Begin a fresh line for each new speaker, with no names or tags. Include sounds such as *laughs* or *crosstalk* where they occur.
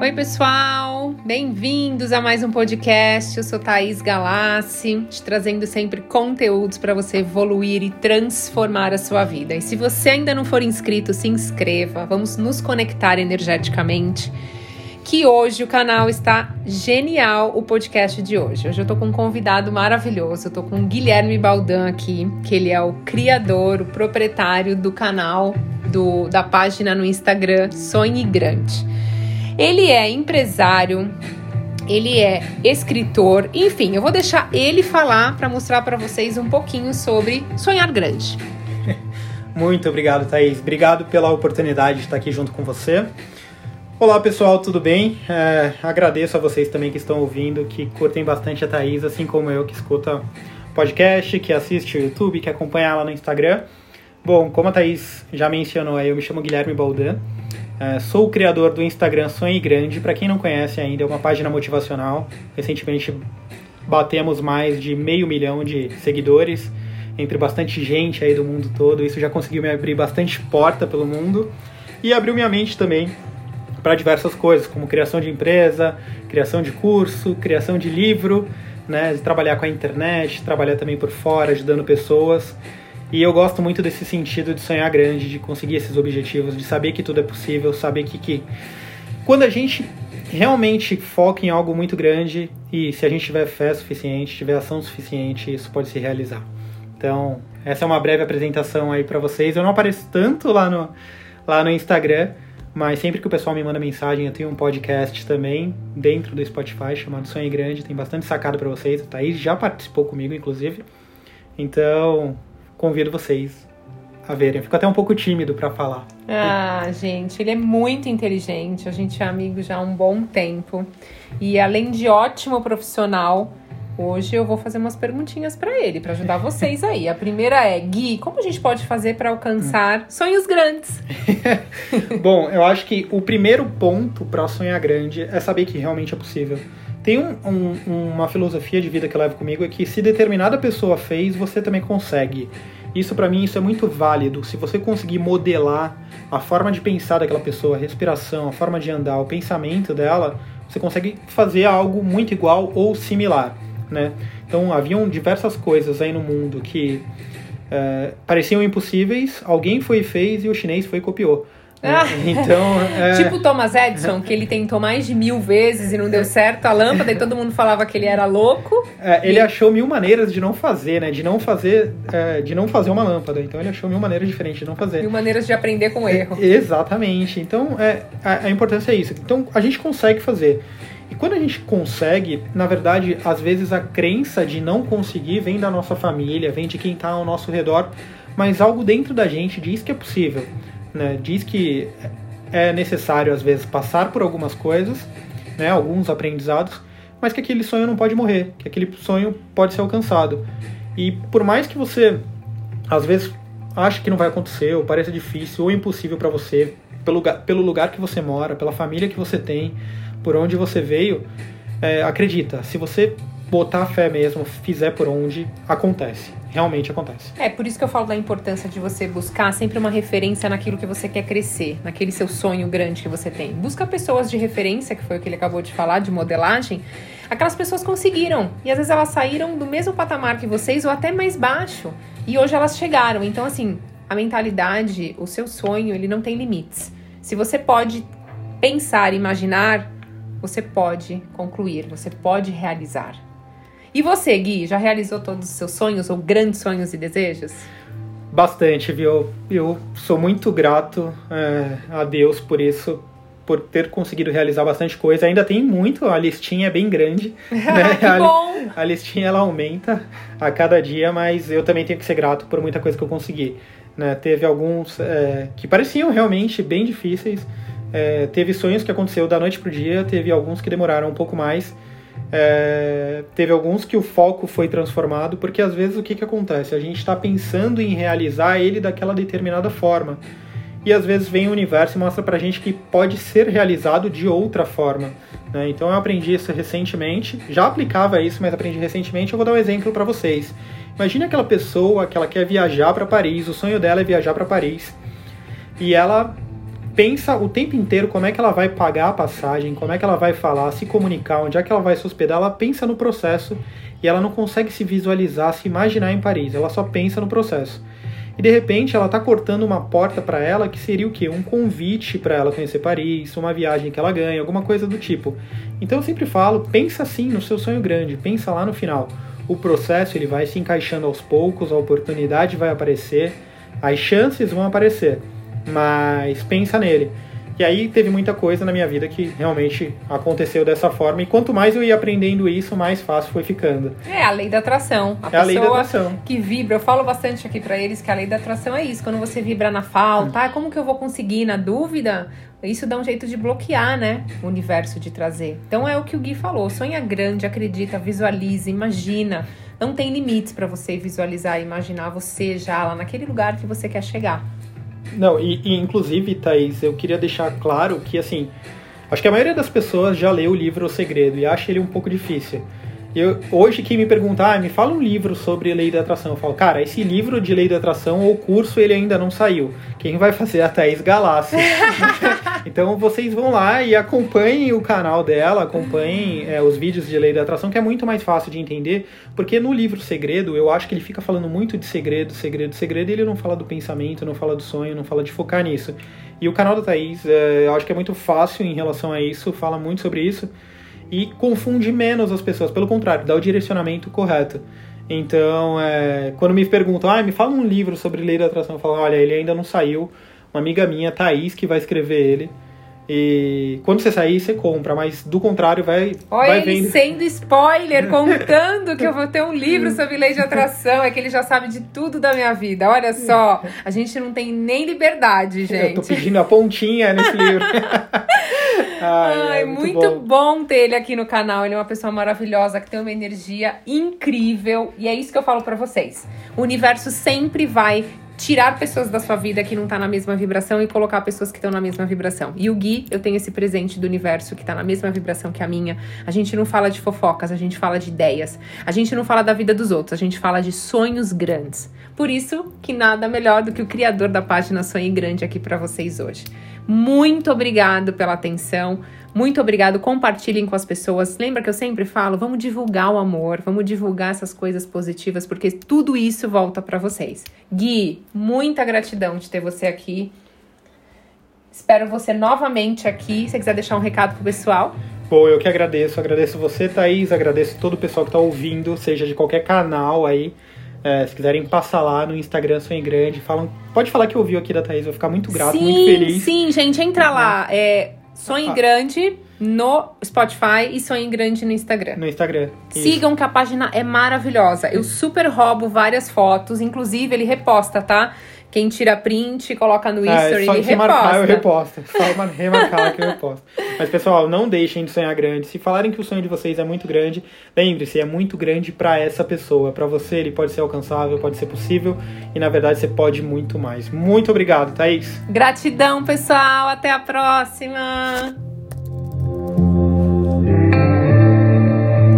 Oi, pessoal! Bem-vindos a mais um podcast. Eu sou Thaís Galassi, te trazendo sempre conteúdos para você evoluir e transformar a sua vida. E se você ainda não for inscrito, se inscreva. Vamos nos conectar energeticamente. Que hoje o canal está genial, o podcast de hoje. Hoje eu tô com um convidado maravilhoso. Eu tô com o Guilherme Baldan aqui, que ele é o criador, o proprietário do canal, do, da página no Instagram Sonhe Grande. Ele é empresário, ele é escritor, enfim, eu vou deixar ele falar para mostrar para vocês um pouquinho sobre sonhar grande. *laughs*
Muito obrigado, Thaís. Obrigado pela oportunidade de estar aqui junto com você. Olá, pessoal, tudo bem? É, agradeço a vocês também que estão ouvindo, que curtem bastante a Thaís, assim como eu, que escuta podcast, que assiste o YouTube, que acompanha ela no Instagram. Bom, como a Thaís já mencionou, eu me chamo Guilherme Baldan. É, sou o criador do Instagram Sonhe Grande. Para quem não conhece ainda, é uma página motivacional. Recentemente batemos mais de meio milhão de seguidores, entre bastante gente aí do mundo todo. Isso já conseguiu me abrir bastante porta pelo mundo e abriu minha mente também para diversas coisas, como criação de empresa, criação de curso, criação de livro, né, trabalhar com a internet, trabalhar também por fora, ajudando pessoas. E eu gosto muito desse sentido de sonhar grande, de conseguir esses objetivos, de saber que tudo é possível, saber que, que quando a gente realmente foca em algo muito grande e se a gente tiver fé suficiente, tiver ação suficiente, isso pode se realizar. Então, essa é uma breve apresentação aí para vocês. Eu não apareço tanto lá no, lá no Instagram, mas sempre que o pessoal me manda mensagem, eu tenho um podcast também dentro do Spotify chamado Sonho Grande, tem bastante sacado para vocês. O Thaís já participou comigo, inclusive. Então, convido vocês a verem. Eu fico até um pouco tímido para falar.
Ah, gente, ele é muito inteligente. A gente é amigo já há um bom tempo. E além de ótimo profissional, hoje eu vou fazer umas perguntinhas para ele, para ajudar vocês aí. A primeira é: Gui, como a gente pode fazer para alcançar sonhos grandes? *laughs*
Bom, eu acho que o primeiro ponto para sonhar grande é saber que realmente é possível. Tem um, um, uma filosofia de vida que eu levo comigo é que se determinada pessoa fez, você também consegue. Isso para mim isso é muito válido. Se você conseguir modelar a forma de pensar daquela pessoa, a respiração, a forma de andar, o pensamento dela, você consegue fazer algo muito igual ou similar, né? Então haviam diversas coisas aí no mundo que é, pareciam impossíveis, alguém foi e fez e o chinês foi e copiou. *laughs*
Ah. Então, é... Tipo Thomas Edison, que ele tentou mais de mil vezes e não deu certo a lâmpada e todo mundo falava que ele era louco.
É, ele e... achou mil maneiras de não fazer, né? De não fazer, é, de não fazer uma lâmpada. Então ele achou mil maneiras diferentes de não fazer.
Mil maneiras de aprender com o erro.
exatamente. Então é, a, a importância é isso. Então a gente consegue fazer. E quando a gente consegue, na verdade, às vezes a crença de não conseguir vem da nossa família, vem de quem está ao nosso redor, mas algo dentro da gente diz que é possível né, diz que é necessário às vezes passar por algumas coisas, né, alguns aprendizados, mas que aquele sonho não pode morrer, que aquele sonho pode ser alcançado. E por mais que você às vezes ache que não vai acontecer, ou pareça difícil ou impossível para você, pelo lugar, pelo lugar que você mora, pela família que você tem, por onde você veio, é, acredita, se você botar fé mesmo, fizer por onde, acontece realmente acontece.
É, por isso que eu falo da importância de você buscar sempre uma referência naquilo que você quer crescer, naquele seu sonho grande que você tem. Busca pessoas de referência, que foi o que ele acabou de falar, de modelagem. Aquelas pessoas conseguiram. E às vezes elas saíram do mesmo patamar que vocês ou até mais baixo. E hoje elas chegaram. Então, assim, a mentalidade, o seu sonho, ele não tem limites. Se você pode pensar, imaginar, você pode concluir, você pode realizar. E você, Gui, já realizou todos os seus sonhos ou grandes sonhos e desejos?
Bastante, viu? Eu sou muito grato é, a Deus por isso, por ter conseguido realizar bastante coisa. Ainda tem muito, a listinha é bem grande. *laughs*
né? que bom!
A, a listinha ela aumenta a cada dia, mas eu também tenho que ser grato por muita coisa que eu consegui. Né? Teve alguns é, que pareciam realmente bem difíceis. É, teve sonhos que aconteceu da noite pro dia, teve alguns que demoraram um pouco mais. É, teve alguns que o foco foi transformado, porque às vezes o que, que acontece? A gente está pensando em realizar ele daquela determinada forma. E às vezes vem o universo e mostra pra gente que pode ser realizado de outra forma. Né? Então eu aprendi isso recentemente, já aplicava isso, mas aprendi recentemente. Eu vou dar um exemplo para vocês. Imagine aquela pessoa que ela quer viajar para Paris, o sonho dela é viajar para Paris. E ela pensa o tempo inteiro como é que ela vai pagar a passagem, como é que ela vai falar, se comunicar, onde é que ela vai se hospedar, ela pensa no processo e ela não consegue se visualizar, se imaginar em Paris, ela só pensa no processo. E de repente ela está cortando uma porta para ela que seria o quê? Um convite para ela conhecer Paris, uma viagem que ela ganha, alguma coisa do tipo. Então eu sempre falo, pensa assim no seu sonho grande, pensa lá no final. O processo ele vai se encaixando aos poucos, a oportunidade vai aparecer, as chances vão aparecer, mas pensa nele. E aí teve muita coisa na minha vida que realmente aconteceu dessa forma. E quanto mais eu ia aprendendo isso, mais fácil foi ficando.
É a lei da atração.
A é a lei da atração.
Que vibra. Eu falo bastante aqui para eles que a lei da atração é isso. Quando você vibra na falta, hum. como que eu vou conseguir na dúvida? Isso dá um jeito de bloquear, né? O universo de trazer. Então é o que o Gui falou. Sonha grande, acredita, visualiza, imagina. Não tem limites para você visualizar, imaginar você já lá naquele lugar que você quer chegar.
Não, e, e, inclusive, Thaís, eu queria deixar claro que, assim, acho que a maioria das pessoas já leu o livro O Segredo e acha ele um pouco difícil. Eu, hoje, quem me perguntar, ah, me fala um livro sobre lei da atração, eu falo, cara, esse livro de lei da atração ou curso ele ainda não saiu. Quem vai fazer é a Thaís Galassi. *laughs* então vocês vão lá e acompanhem o canal dela, acompanhem é, os vídeos de lei da atração, que é muito mais fácil de entender, porque no livro Segredo, eu acho que ele fica falando muito de segredo, segredo, segredo, e ele não fala do pensamento, não fala do sonho, não fala de focar nisso. E o canal da Thaís, é, eu acho que é muito fácil em relação a isso, fala muito sobre isso e confunde menos as pessoas. Pelo contrário, dá o direcionamento correto. Então, é, quando me perguntam, ah, me fala um livro sobre lei da atração, eu falo, olha, ele ainda não saiu. Uma amiga minha, Thaís, que vai escrever ele. E quando você sair, você compra, mas do contrário, vai.
Olha
vai
ele
vendo.
sendo spoiler, *laughs* contando que eu vou ter um livro sobre lei de atração. É que ele já sabe de tudo da minha vida. Olha só, a gente não tem nem liberdade, gente.
Eu tô pedindo a pontinha nesse livro. *laughs* *laughs*
Ai, Ai é muito, muito bom. bom. ter ele aqui no canal. Ele é uma pessoa maravilhosa que tem uma energia incrível. E é isso que eu falo para vocês. O universo sempre vai tirar pessoas da sua vida que não tá na mesma vibração e colocar pessoas que estão na mesma vibração. E o Gui, eu tenho esse presente do universo que tá na mesma vibração que a minha. A gente não fala de fofocas, a gente fala de ideias. A gente não fala da vida dos outros, a gente fala de sonhos grandes. Por isso que nada melhor do que o criador da página Sonho Grande aqui para vocês hoje. Muito obrigado pela atenção. Muito obrigado, compartilhem com as pessoas. Lembra que eu sempre falo, vamos divulgar o amor, vamos divulgar essas coisas positivas, porque tudo isso volta para vocês. Gui, muita gratidão de ter você aqui. Espero você novamente aqui. Se você quiser deixar um recado pro pessoal.
Bom, eu que agradeço. Agradeço você, Thaís. Agradeço todo o pessoal que está ouvindo, seja de qualquer canal aí. É, se quiserem passar lá no Instagram Sonho Grande, falam, pode falar que ouviu aqui da Thaís, eu vou ficar muito grato,
sim,
muito feliz.
Sim, gente, entra lá. É, Sonhe ah. Grande no Spotify e Sonhe Grande no Instagram.
No Instagram.
Sigam isso. que a página é maravilhosa. Eu super roubo várias fotos, inclusive ele reposta, tá? Quem tira print, coloca no é, History,
só
ele reposta.
marcar, eu reposto. Só *laughs* remarcar que eu reposto. Mas, pessoal, não deixem de sonhar grande. Se falarem que o sonho de vocês é muito grande, lembre-se, é muito grande para essa pessoa. Para você, ele pode ser alcançável, pode ser possível. E, na verdade, você pode muito mais. Muito obrigado, Thaís.
Gratidão, pessoal. Até a próxima.